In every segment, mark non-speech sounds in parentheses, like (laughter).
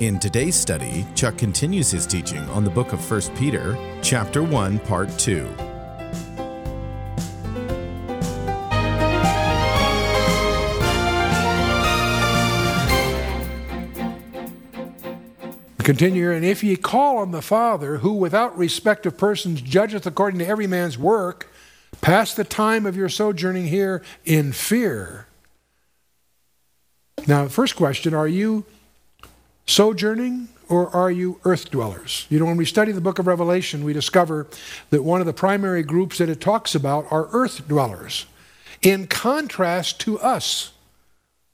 In today's study, Chuck continues his teaching on the book of 1 Peter, chapter 1, part 2. Continue, and if ye call on the Father, who without respect of persons judgeth according to every man's work, pass the time of your sojourning here in fear. Now, first question are you sojourning or are you earth dwellers? You know, when we study the book of Revelation, we discover that one of the primary groups that it talks about are earth dwellers. In contrast to us,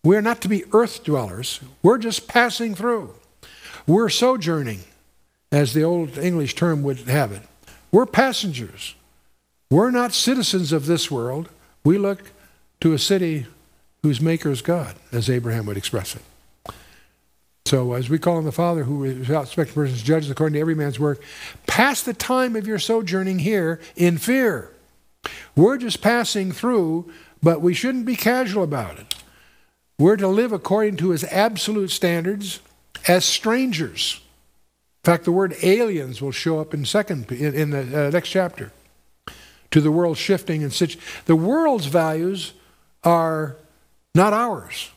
we're not to be earth dwellers, we're just passing through. We're sojourning, as the old English term would have it. We're passengers. We're not citizens of this world. We look to a city whose maker is God, as Abraham would express it. So, as we call on the Father, who without respect persons judges according to every man's work, pass the time of your sojourning here in fear. We're just passing through, but we shouldn't be casual about it. We're to live according to his absolute standards as strangers. In fact, the word aliens will show up in second in, in the uh, next chapter. To the world shifting and such. The world's values are not ours.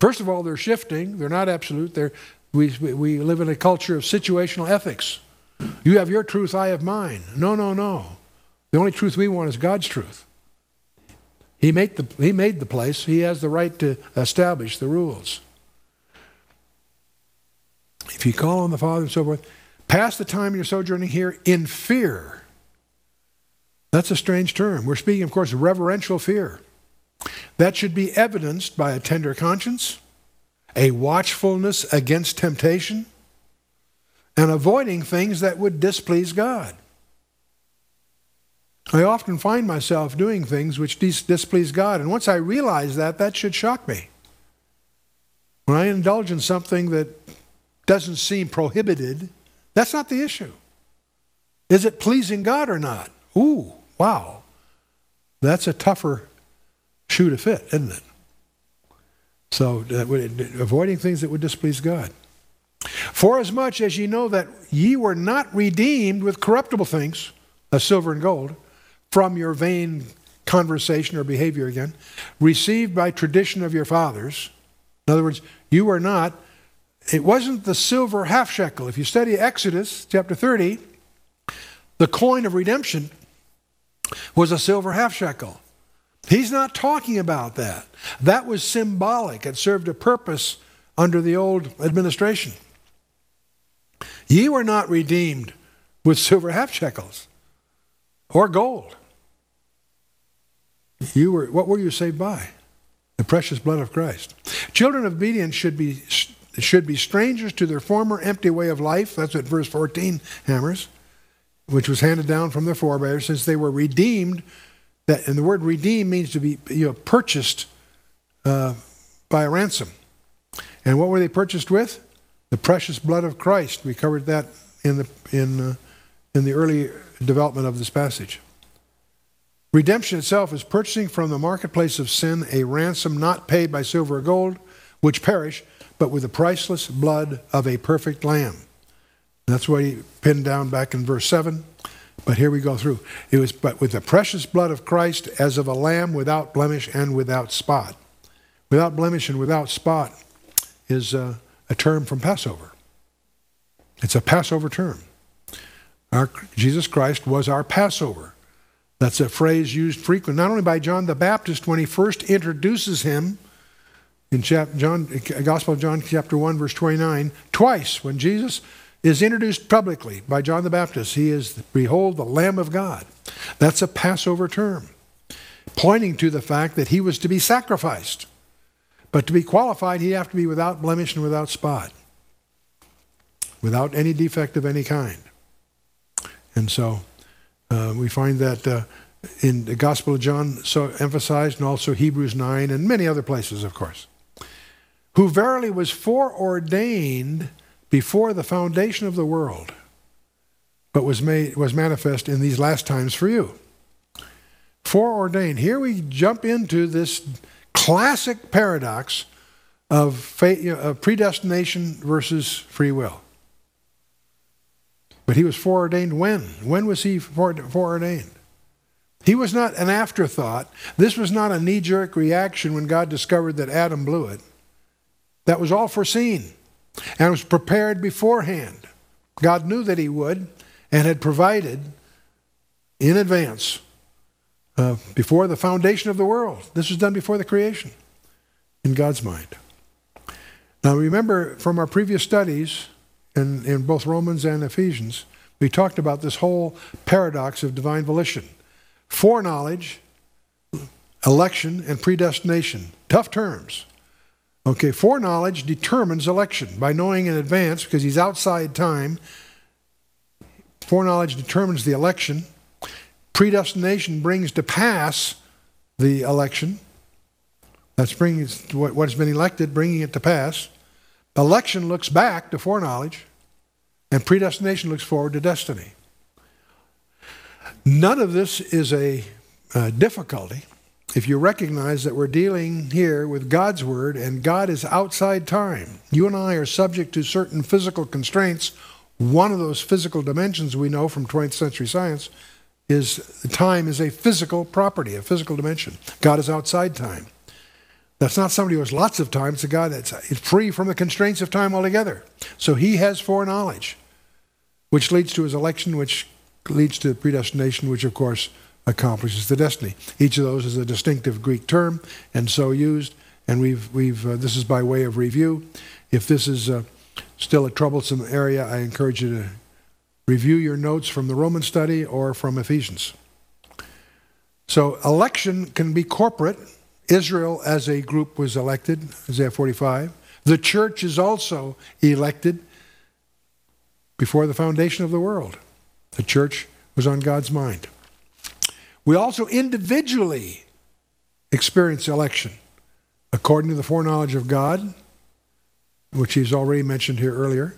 First of all, they're shifting. They're not absolute. They're, we, we live in a culture of situational ethics. You have your truth, I have mine. No, no, no. The only truth we want is God's truth. He made the, he made the place. He has the right to establish the rules. If you call on the Father and so forth, pass the time you're sojourning here in fear. That's a strange term. We're speaking, of course, of reverential fear. That should be evidenced by a tender conscience, a watchfulness against temptation, and avoiding things that would displease God. I often find myself doing things which dis- displease God, and once I realize that, that should shock me. When I indulge in something that doesn't seem prohibited, that's not the issue. Is it pleasing God or not? Ooh, wow. That's a tougher shoe to fit, isn't it? So, uh, avoiding things that would displease God. For as much as ye know that ye were not redeemed with corruptible things, as silver and gold, from your vain conversation or behavior again, received by tradition of your fathers. In other words, you were not it wasn't the silver half shekel. If you study Exodus chapter 30, the coin of redemption was a silver half shekel. He's not talking about that. That was symbolic, it served a purpose under the old administration. Ye were not redeemed with silver half shekels or gold. You were, what were you saved by? The precious blood of Christ. Children of obedience should be should be strangers to their former empty way of life. That's what verse 14 hammers, which was handed down from their forebears since they were redeemed. That, and the word redeem means to be you know, purchased uh, by a ransom. And what were they purchased with? The precious blood of Christ. We covered that in the, in, uh, in the early development of this passage. Redemption itself is purchasing from the marketplace of sin a ransom not paid by silver or gold, which perish, but with the priceless blood of a perfect lamb. That's what he pinned down back in verse 7. But here we go through. It was, but with the precious blood of Christ as of a lamb without blemish and without spot. Without blemish and without spot is a, a term from Passover. It's a Passover term. Our, Jesus Christ was our Passover. That's a phrase used frequently, not only by John the Baptist when he first introduces him in chapter, John, Gospel of John, chapter 1, verse 29, twice when Jesus is introduced publicly by John the Baptist, he is, Behold, the Lamb of God. That's a Passover term, pointing to the fact that he was to be sacrificed. But to be qualified, he'd have to be without blemish and without spot. without any defect of any kind. And so uh, we find that uh, in the Gospel of John so emphasized, and also Hebrews 9, and many other places, of course. Who verily was foreordained before the foundation of the world, but was made was manifest in these last times for you. Foreordained. Here we jump into this classic paradox of, fate, you know, of predestination versus free will. But he was foreordained when? When was he foreordained? He was not an afterthought. This was not a knee jerk reaction when God discovered that Adam blew it. That was all foreseen and was prepared beforehand. God knew that he would and had provided in advance uh, before the foundation of the world. This was done before the creation in God's mind. Now, remember from our previous studies in, in both Romans and Ephesians, we talked about this whole paradox of divine volition foreknowledge, election, and predestination. Tough terms. Okay, foreknowledge determines election by knowing in advance because he's outside time. Foreknowledge determines the election. Predestination brings to pass the election. That's bringing what has been elected, bringing it to pass. Election looks back to foreknowledge, and predestination looks forward to destiny. None of this is a uh, difficulty if you recognize that we're dealing here with God's Word and God is outside time. You and I are subject to certain physical constraints. One of those physical dimensions we know from 20th century science is time is a physical property, a physical dimension. God is outside time. That's not somebody who has lots of time. It's a God that's free from the constraints of time altogether. So he has foreknowledge, which leads to his election, which leads to predestination, which of course accomplishes the destiny. Each of those is a distinctive Greek term and so used. And we've, we've, uh, this is by way of review. If this is uh, still a troublesome area, I encourage you to review your notes from the Roman study or from Ephesians. So, election can be corporate. Israel as a group was elected, Isaiah 45. The church is also elected before the foundation of the world. The church was on God's mind. We also individually experience election according to the foreknowledge of God, which he's already mentioned here earlier.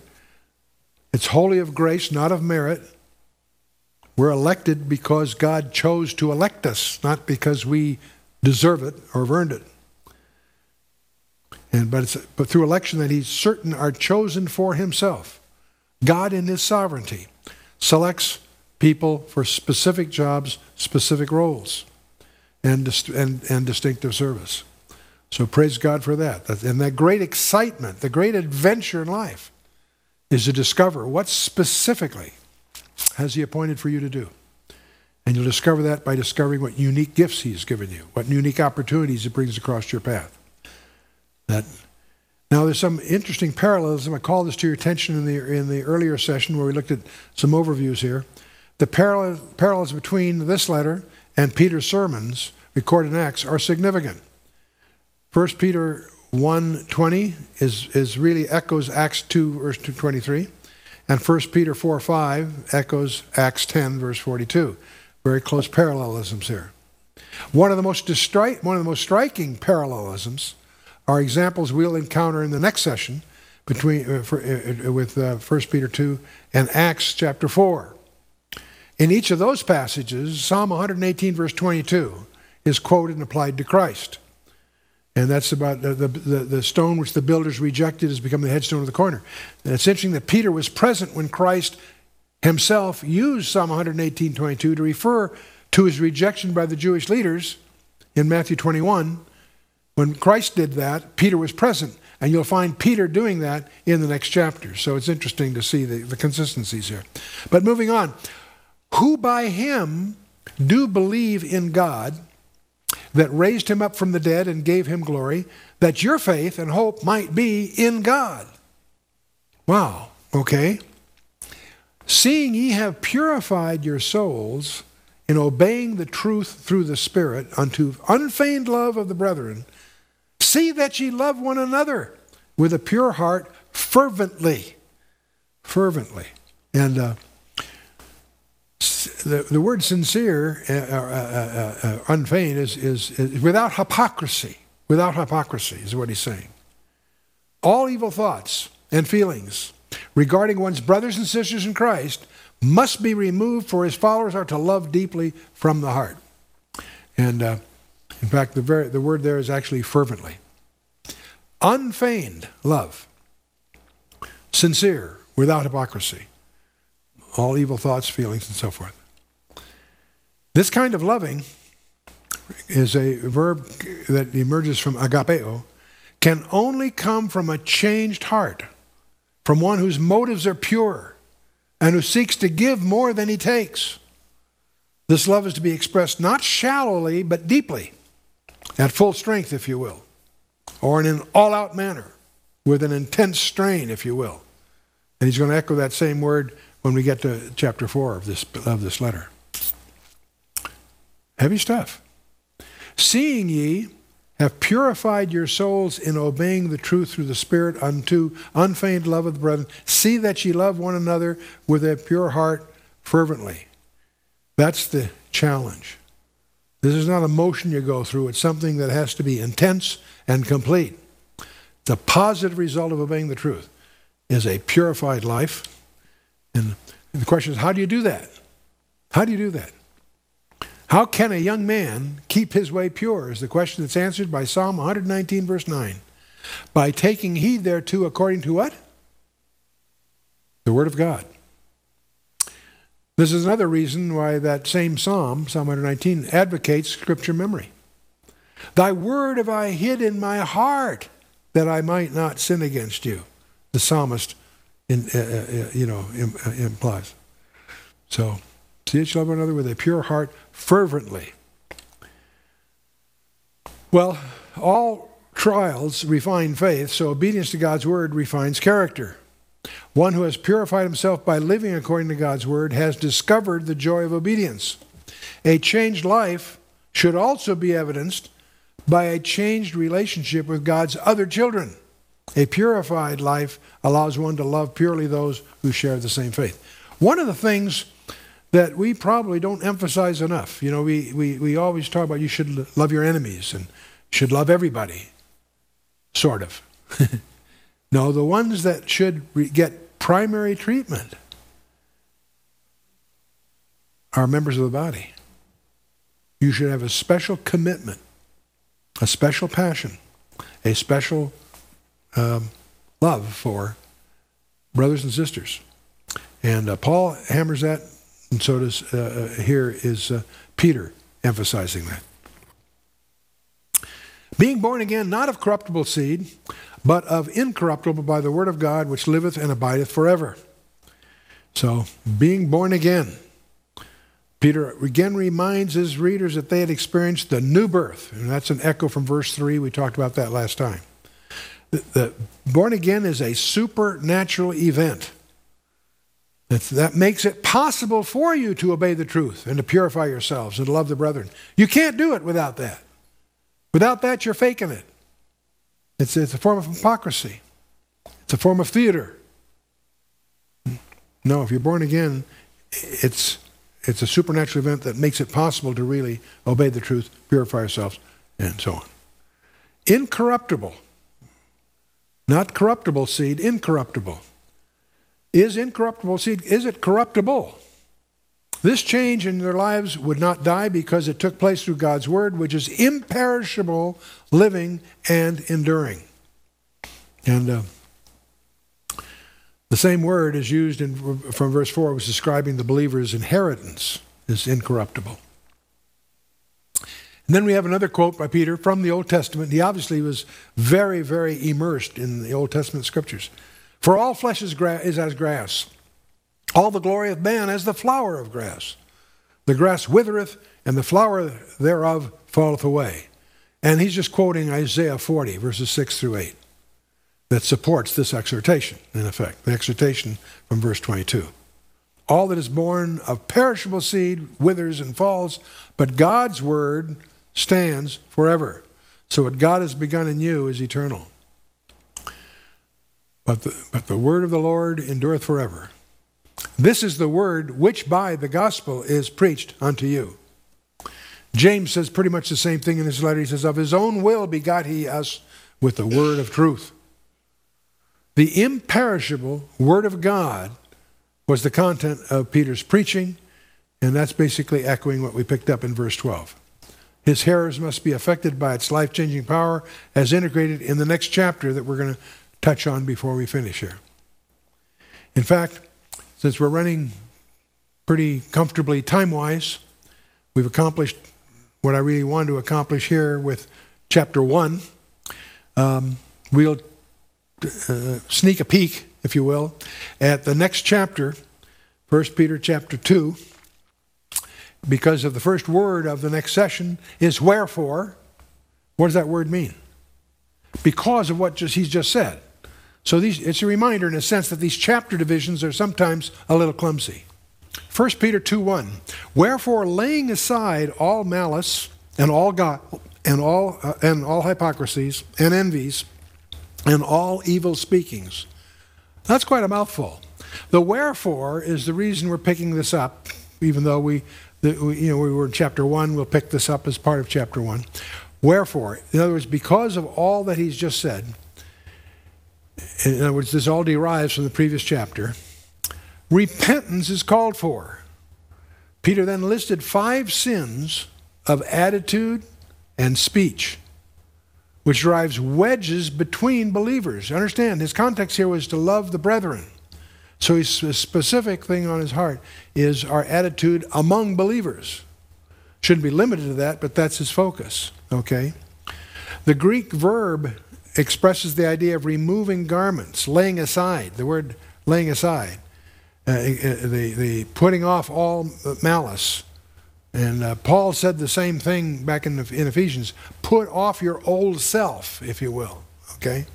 It's wholly of grace, not of merit. We're elected because God chose to elect us, not because we deserve it or have earned it. And, but, but through election that he's certain are chosen for himself. God in his sovereignty selects people for specific jobs, specific roles, and, and, and distinctive service. So praise God for that. And that great excitement, the great adventure in life, is to discover what specifically has He appointed for you to do. And you'll discover that by discovering what unique gifts He's given you, what unique opportunities He brings across your path. That now, there's some interesting parallelism. I called this to your attention in the, in the earlier session where we looked at some overviews here. The parallel, parallels between this letter and Peter's sermons recorded in Acts are significant. 1 Peter 1.20 is, is really echoes Acts 2, verse 23. And 1 Peter 4, 5 echoes Acts 10, verse 42. Very close parallelisms here. One of the most, distri- one of the most striking parallelisms are examples we'll encounter in the next session between, uh, for, uh, uh with uh, 1 Peter 2 and Acts chapter 4. In each of those passages, Psalm 118, verse 22, is quoted and applied to Christ. And that's about the, the, the, stone which the builders rejected has become the headstone of the corner. And it's interesting that Peter was present when Christ himself used Psalm 118, 22 to refer to his rejection by the Jewish leaders in Matthew 21 when Christ did that, Peter was present. And you'll find Peter doing that in the next chapter. So it's interesting to see the, the consistencies here. But moving on, who by him do believe in God that raised him up from the dead and gave him glory, that your faith and hope might be in God. Wow, okay. Seeing ye have purified your souls in obeying the truth through the Spirit unto unfeigned love of the brethren, See that ye love one another with a pure heart fervently. fervently. And uh, the, the word sincere, uh, uh, uh, unfeigned, is, is, is without hypocrisy. Without hypocrisy is what he's saying. All evil thoughts and feelings regarding one's brothers and sisters in Christ must be removed, for his followers are to love deeply from the heart. And uh, in fact, the, very, the word there is actually fervently. Unfeigned love, sincere, without hypocrisy, all evil thoughts, feelings, and so forth. This kind of loving is a verb that emerges from agapeo, can only come from a changed heart, from one whose motives are pure and who seeks to give more than he takes. This love is to be expressed not shallowly, but deeply, at full strength, if you will, or in an all out manner, with an intense strain, if you will. And he's going to echo that same word when we get to chapter 4 of this, of this letter. Heavy stuff. Seeing ye have purified your souls in obeying the truth through the Spirit unto unfeigned love of the brethren, see that ye love one another with a pure heart fervently. That's the challenge. This is not a motion you go through, it's something that has to be intense and complete. The positive result of obeying the truth is a purified life. And the question is, how do you do that? How do you do that? How can a young man keep his way pure? Is the question that's answered by Psalm 119, verse 9. By taking heed thereto according to what? The Word of God. This is another reason why that same Psalm, Psalm 119, advocates Scripture memory. Thy word have I hid in my heart that I might not sin against you, the psalmist in, uh, uh, you know, uh, implies. So, See each love one another with a pure heart fervently. Well, all trials refine faith, so obedience to God's word refines character. One who has purified himself by living according to God's word has discovered the joy of obedience. A changed life should also be evidenced by a changed relationship with God's other children. A purified life allows one to love purely those who share the same faith. One of the things that we probably don't emphasize enough. You know, we, we, we always talk about you should love your enemies and should love everybody, sort of. (laughs) no, the ones that should get primary treatment are members of the body. You should have a special commitment, a special passion, a special um, love for brothers and sisters. And uh, Paul hammers that and so does uh, uh, here is uh, Peter emphasizing that. Being born again, not of corruptible seed, but of incorruptible by the word of God, which liveth and abideth forever. So, being born again. Peter again reminds his readers that they had experienced the new birth. And that's an echo from verse 3. We talked about that last time. The, born again is a supernatural event. That makes it possible for you to obey the truth and to purify yourselves and to love the brethren. You can't do it without that. Without that, you're faking it. It's, it's a form of hypocrisy, it's a form of theater. No, if you're born again, it's, it's a supernatural event that makes it possible to really obey the truth, purify ourselves, and so on. Incorruptible, not corruptible seed, incorruptible. Is incorruptible seed, is it corruptible? This change in their lives would not die because it took place through God's word, which is imperishable, living, and enduring. And uh, the same word is used in, from verse 4, was describing the believer's inheritance is incorruptible. And then we have another quote by Peter from the Old Testament. He obviously was very, very immersed in the Old Testament scriptures. For all flesh is, gra- is as grass, all the glory of man as the flower of grass. The grass withereth, and the flower thereof falleth away. And he's just quoting Isaiah 40, verses 6 through 8, that supports this exhortation, in effect, the exhortation from verse 22. All that is born of perishable seed withers and falls, but God's word stands forever. So what God has begun in you is eternal. but the, but the word of the Lord endureth forever. This is the word which by the gospel is preached unto you. James says pretty much the same thing in his letter. He says, Of his own will begot he us with the word of truth. The imperishable word of God was the content of Peter's preaching, and that's basically echoing what we picked up in verse 12. His hearers must be affected by its life changing power as integrated in the next chapter that we're going to touch on before we finish here. In fact, since we're running pretty comfortably time wise, we've accomplished what I really wanted to accomplish here with chapter 1. Um, we'll uh, sneak a peek, if you will, at the next chapter, 1 Peter chapter 2, because of the first word of the next session is wherefore. What does that word mean? Because of what just, he's just said. So these, it's a reminder, in a sense, that these chapter divisions are sometimes a little clumsy. 1 Peter 2 1. Wherefore, laying aside all malice and all God, and all, uh, and all hypocrisies and envies and all evil speakings. That's quite a mouthful. The wherefore is the reason we're picking this up, even though we, you know, we were in chapter 1, we'll pick this up as part of chapter 1. Wherefore, in other words, because of all that he's just said, in other words, this all derives from the previous chapter. Repentance is called for. Peter then listed five sins of attitude and speech, which drives wedges between believers. Understand, his context here was to love the brethren. So his specific thing on his heart is our attitude among believers. Shouldn't be limited to that, but that's his focus. Okay? The Greek verb expresses the idea of removing garments, laying aside, the word laying aside, uh, uh, the, the putting off all malice. And uh, Paul said the same thing back in, the, in Ephesians put off your old self, if you will. Okay?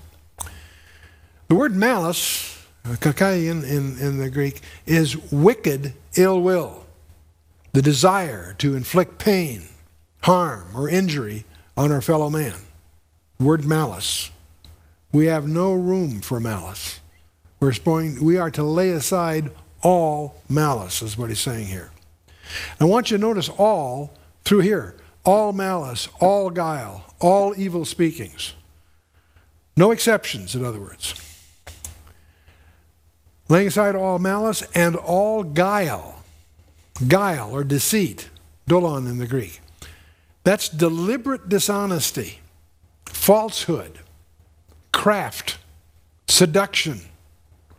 The word malice, kakian in, in the Greek, is wicked ill will, the desire to inflict pain, harm, or injury on our fellow man word malice. We have no room for malice. We're we are to lay aside all malice, is what he's saying here. I want you to notice all through here all malice, all guile, all evil speakings. No exceptions, in other words. Laying aside all malice and all guile. Guile or deceit, dolon in the Greek. That's deliberate dishonesty falsehood, craft, seduction,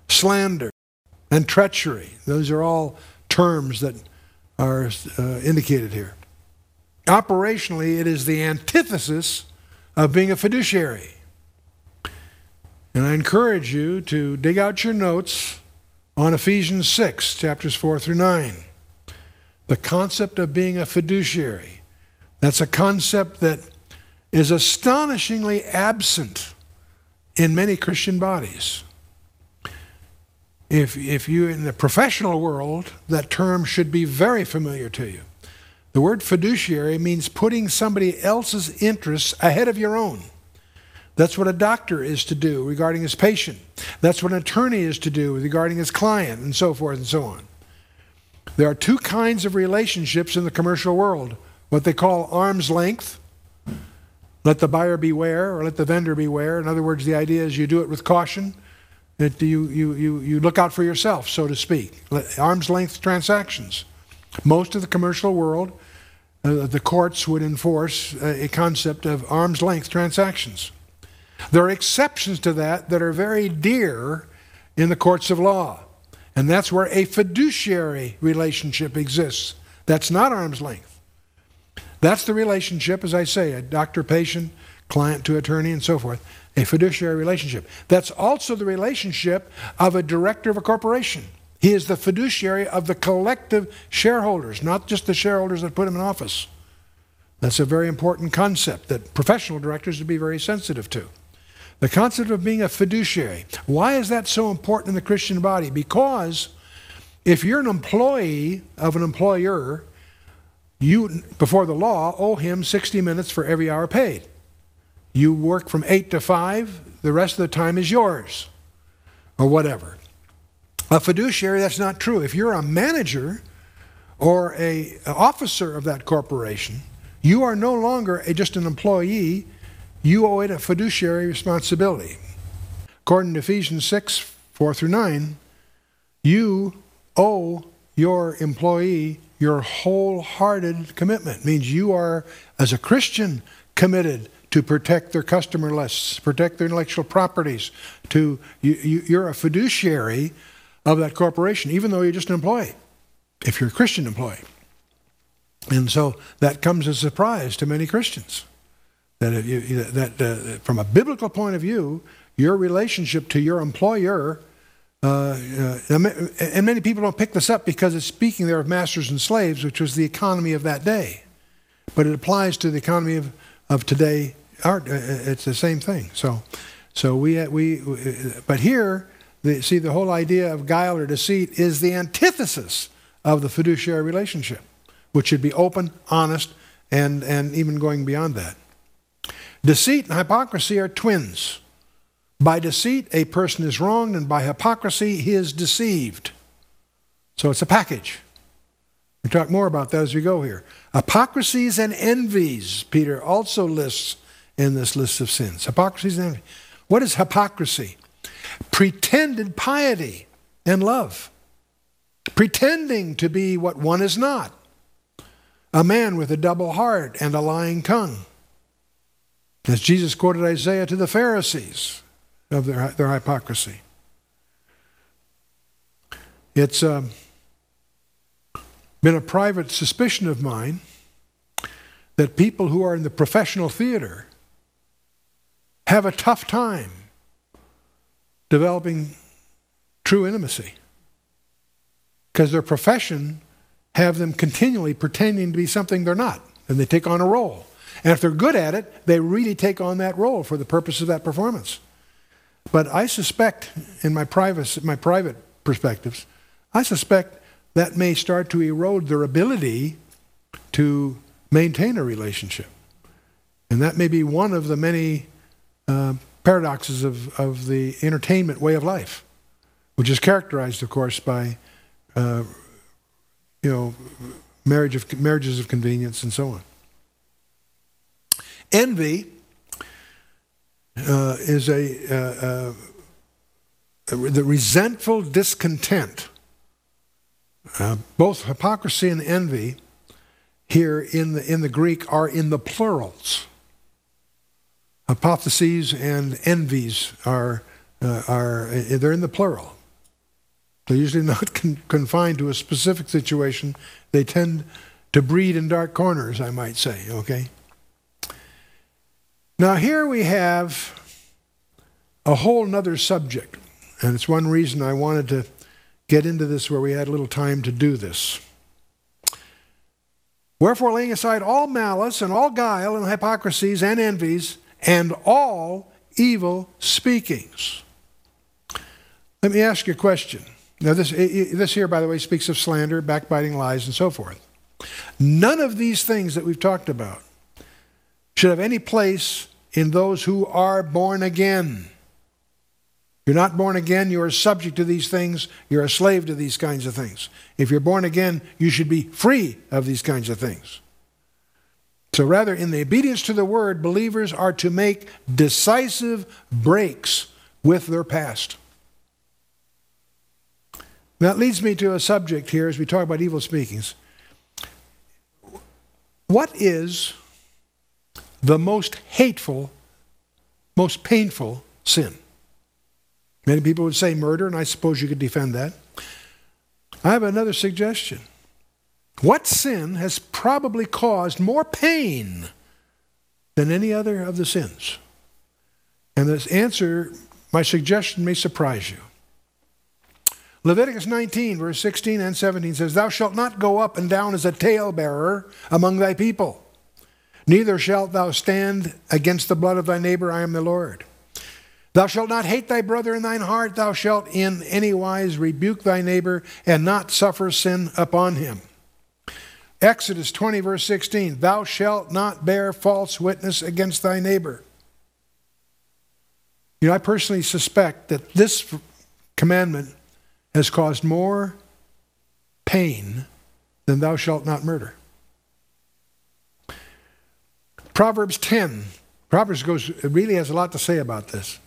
slander, and treachery. Those are all terms that are uh, indicated here. Operationally, it is the antithesis of being a fiduciary. And I encourage you to dig out your notes on Ephesians 6, chapters 4 through 9. The concept of being a fiduciary. That's a concept that is astonishingly absent in many Christian bodies. If, if you, in the professional world, that term should be very familiar to you. The word fiduciary means putting somebody else's interests ahead of your own. That's what a doctor is to do regarding his patient. That's what an attorney is to do regarding his client, and so forth and so on. There are two kinds of relationships in the commercial world what they call arm's length let the buyer beware or let the vendor beware. In other words, the idea is you do it with caution, that you, you, you, you look out for yourself, so to speak. Arm's length transactions. Most of the commercial world, uh, the courts would enforce a, a concept of arm's length transactions. There are exceptions to that that are very dear in the courts of law. And that's where a fiduciary relationship exists. That's not arm's length. That's the relationship, as I say, a doctor patient, client to attorney, and so forth, a fiduciary relationship. That's also the relationship of a director of a corporation. He is the fiduciary of the collective shareholders, not just the shareholders that put him in office. That's a very important concept that professional directors would be very sensitive to. The concept of being a fiduciary. Why is that so important in the Christian body? Because if you're an employee of an employer, you, before the law, owe him 60 minutes for every hour paid. You work from 8 to 5, the rest of the time is yours. or whatever. A fiduciary, that's not true. If you're a manager or a officer of that corporation, you are no longer a, just an employee. You owe it a fiduciary responsibility. According to Ephesians 6 4 through 9, you owe your employee your wholehearted commitment. It means you are, as a Christian, committed to protect their customer lists, protect their intellectual properties. To you, you, you're a fiduciary of that corporation, even though you're just an employee, if you're a Christian employee. And so that comes as a surprise to many Christians. That, you, that uh, from a biblical point of view, your relationship to your employer, uh, uh, and many people don't pick this up because it's speaking there of masters and slaves, which was the economy of that day. But it applies to the economy of, of today. Art, uh, uh, it's the same thing. So, so we, we, but here, the, see, the whole idea of guile or deceit is the antithesis of the fiduciary relationship, which should be open, honest, and, and even going beyond that. Deceit and hypocrisy are twins. By deceit, a person is wronged, and by hypocrisy, he is deceived. So it's a package. We'll talk more about that as we go here. Hypocrisies and envies, Peter also lists in this list of sins. Hypocrisies and envy. What is hypocrisy? pretended piety and love, pretending to be what one is not, a man with a double heart and a lying tongue. As Jesus quoted Isaiah to the Pharisees of their, their hypocrisy. It's um, been a private suspicion of mine that people who are in the professional theater have a tough time developing true intimacy. Because their profession have them continually pretending to be something they're not, and they take on a role. And if they're good at it, they really take on that role for the purpose of that performance. But I suspect, in my private, my private perspectives, I suspect that may start to erode their ability to maintain a relationship. And that may be one of the many uh, paradoxes of, of the entertainment way of life, which is characterized, of course, by uh, you know marriage of marriages of convenience and so on. Envy uh, is a uh, uh the resentful discontent. Uh, both hypocrisy and envy here in the in the Greek are in the plurals. Apotheses and envies are, uh, are they're in the plural. They're usually (laughs) not con- confined to a specific situation. They tend to breed in dark corners, I might say, okay? Now, here we have a whole nother subject, and it's one reason I wanted to get into this where we had a little time to do this. Wherefore, laying aside all malice and all guile and hypocrisies and envies, and all evil speakings. Let me ask you a question. Now, this, this here, by the way, speaks of slander, backbiting, lies, and so forth. None of these things that we've talked about should have any place in those who are born again. You're not born again, you are subject to these things, you're a slave to these kinds of things. If you're born again, you should be free of these kinds of things. So, rather, in the obedience to the word, believers are to make decisive breaks with their past. That leads me to a subject here as we talk about evil speakings. What is the most hateful, most painful sin? Many people would say murder, and I suppose you could defend that. I have another suggestion. What sin has probably caused more pain than any other of the sins? And this answer, my suggestion may surprise you. Leviticus 19, verse 16 and 17 says, Thou shalt not go up and down as a talebearer among thy people, neither shalt thou stand against the blood of thy neighbor. I am the Lord. Thou shalt not hate thy brother in thine heart. Thou shalt in any wise rebuke thy neighbor and not suffer sin upon him. Exodus 20, verse 16 Thou shalt not bear false witness against thy neighbor. You know, I personally suspect that this commandment has caused more pain than thou shalt not murder. Proverbs 10. Proverbs goes really has a lot to say about this.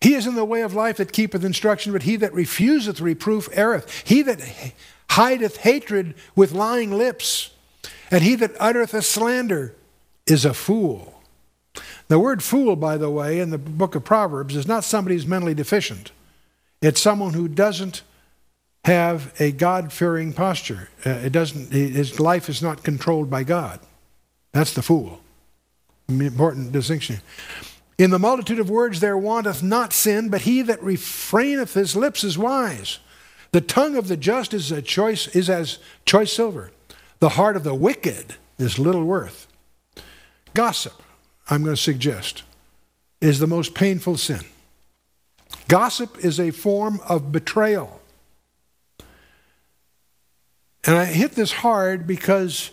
He is in the way of life that keepeth instruction, but he that refuseth reproof erreth. He that hideth hatred with lying lips, and he that uttereth a slander is a fool. The word fool, by the way, in the book of Proverbs is not somebody who's mentally deficient. It's someone who doesn't have a God fearing posture. Uh, it doesn't, his life is not controlled by God. That's the fool. Important distinction. In the multitude of words there wanteth not sin, but he that refraineth his lips is wise. The tongue of the just is, a choice, is as choice silver. The heart of the wicked is little worth. Gossip, I'm going to suggest, is the most painful sin. Gossip is a form of betrayal. And I hit this hard because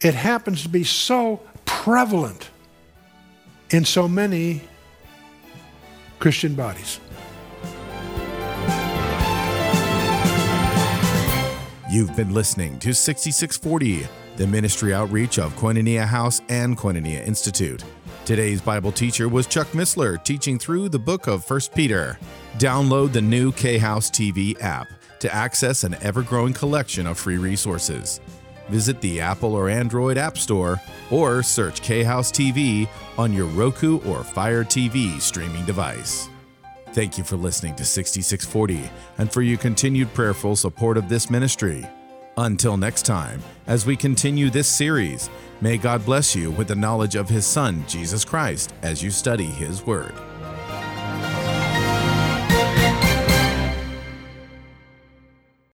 it happens to be so prevalent in so many Christian bodies. You've been listening to 6640, the ministry outreach of Koinonia House and Koinonia Institute. Today's Bible teacher was Chuck Missler, teaching through the book of 1 Peter. Download the new K House TV app to access an ever growing collection of free resources visit the Apple or Android App Store or search K House TV on your Roku or Fire TV streaming device. Thank you for listening to 6640 and for your continued prayerful support of this ministry. Until next time, as we continue this series, may God bless you with the knowledge of His Son, Jesus Christ, as you study His Word.